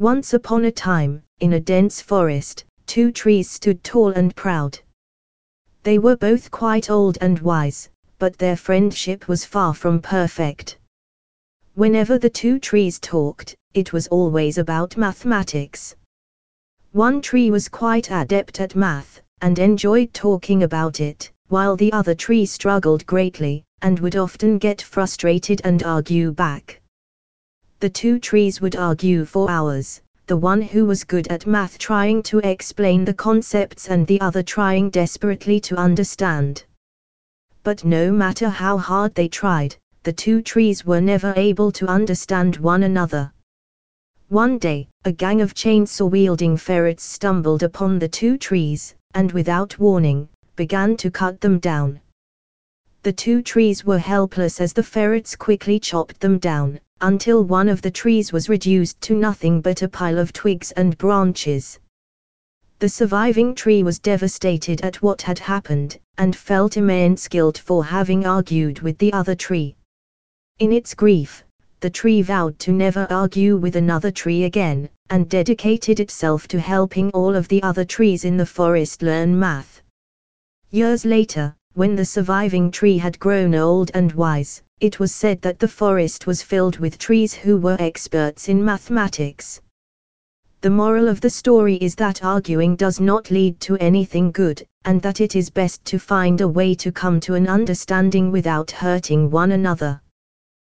Once upon a time, in a dense forest, two trees stood tall and proud. They were both quite old and wise, but their friendship was far from perfect. Whenever the two trees talked, it was always about mathematics. One tree was quite adept at math, and enjoyed talking about it, while the other tree struggled greatly, and would often get frustrated and argue back. The two trees would argue for hours, the one who was good at math trying to explain the concepts and the other trying desperately to understand. But no matter how hard they tried, the two trees were never able to understand one another. One day, a gang of chainsaw wielding ferrets stumbled upon the two trees, and without warning, began to cut them down. The two trees were helpless as the ferrets quickly chopped them down, until one of the trees was reduced to nothing but a pile of twigs and branches. The surviving tree was devastated at what had happened, and felt immense guilt for having argued with the other tree. In its grief, the tree vowed to never argue with another tree again, and dedicated itself to helping all of the other trees in the forest learn math. Years later, when the surviving tree had grown old and wise, it was said that the forest was filled with trees who were experts in mathematics. The moral of the story is that arguing does not lead to anything good, and that it is best to find a way to come to an understanding without hurting one another.